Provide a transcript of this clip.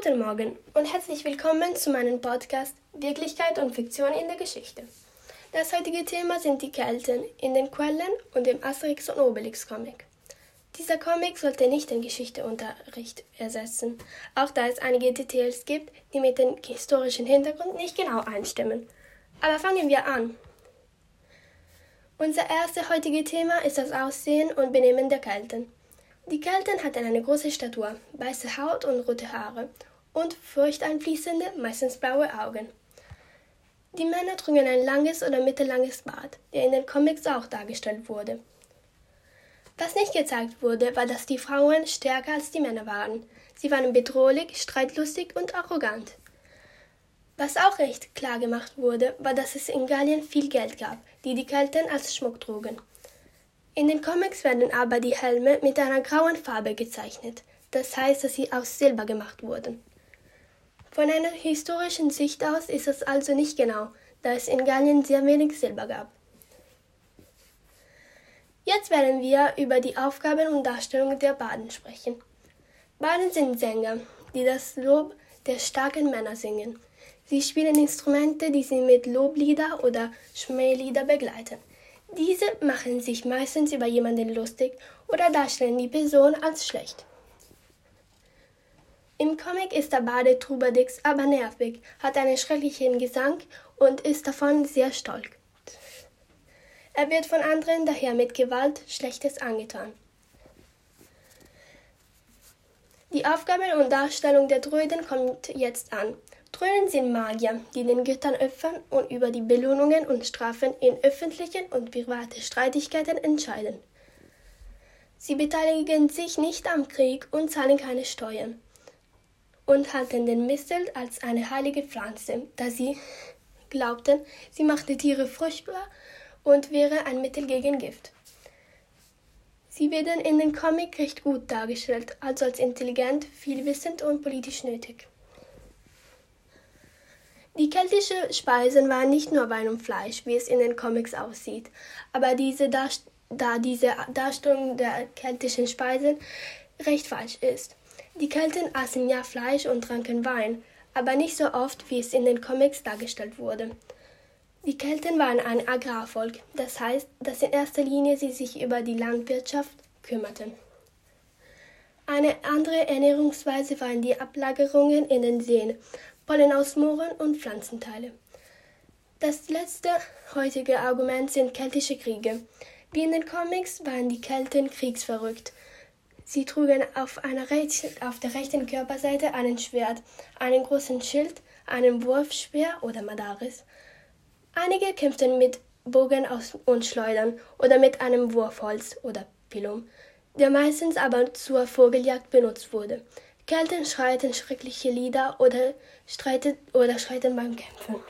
Guten Morgen und herzlich willkommen zu meinem Podcast Wirklichkeit und Fiktion in der Geschichte. Das heutige Thema sind die Kelten in den Quellen und dem Asterix und Obelix Comic. Dieser Comic sollte nicht den Geschichteunterricht ersetzen, auch da es einige Details gibt, die mit dem historischen Hintergrund nicht genau einstimmen. Aber fangen wir an. Unser erstes heutige Thema ist das Aussehen und Benehmen der Kelten. Die Kelten hatten eine große Statur, weiße Haut und rote Haare und furchteinfließende, meistens blaue Augen. Die Männer trugen ein langes oder mittellanges Bart, der in den Comics auch dargestellt wurde. Was nicht gezeigt wurde, war, dass die Frauen stärker als die Männer waren. Sie waren bedrohlich, streitlustig und arrogant. Was auch recht klar gemacht wurde, war, dass es in Gallien viel Geld gab, die die Kelten als Schmuck trugen. In den Comics werden aber die Helme mit einer grauen Farbe gezeichnet, das heißt, dass sie aus Silber gemacht wurden. Von einer historischen Sicht aus ist es also nicht genau, da es in Gallien sehr wenig Silber gab. Jetzt werden wir über die Aufgaben und Darstellung der Baden sprechen. Baden sind Sänger, die das Lob der starken Männer singen. Sie spielen Instrumente, die sie mit Loblieder oder Schmählieder begleiten. Diese machen sich meistens über jemanden lustig oder darstellen die Person als schlecht. Im Comic ist der Bade Trubadix aber nervig, hat einen schrecklichen Gesang und ist davon sehr stolz. Er wird von anderen daher mit Gewalt Schlechtes angetan. Die Aufgabe und Darstellung der Druiden kommt jetzt an. Trönen sind Magier, die den Göttern opfern und über die Belohnungen und Strafen in öffentlichen und privaten Streitigkeiten entscheiden. Sie beteiligen sich nicht am Krieg und zahlen keine Steuern und halten den Mistel als eine heilige Pflanze, da sie glaubten, sie machte Tiere fruchtbar und wäre ein Mittel gegen Gift. Sie werden in den Comic recht gut dargestellt, also als intelligent, vielwissend und politisch nötig. Die keltischen Speisen waren nicht nur Wein und Fleisch, wie es in den Comics aussieht, aber diese da diese Darstellung der keltischen Speisen recht falsch ist. Die Kelten aßen ja Fleisch und tranken Wein, aber nicht so oft, wie es in den Comics dargestellt wurde. Die Kelten waren ein Agrarvolk, das heißt, dass in erster Linie sie sich über die Landwirtschaft kümmerten. Eine andere Ernährungsweise waren die Ablagerungen in den Seen, Pollen aus Mooren und Pflanzenteile. Das letzte heutige Argument sind keltische Kriege. Wie in den Comics waren die Kelten kriegsverrückt. Sie trugen auf, rechten, auf der rechten Körperseite einen Schwert, einen großen Schild, einen Wurfspeer oder Madaris. Einige kämpften mit Bogen und Schleudern oder mit einem Wurfholz oder Pilum, der meistens aber zur Vogeljagd benutzt wurde. Kelten schreiten schreckliche Lieder oder streiten, oder streiten beim Kämpfen.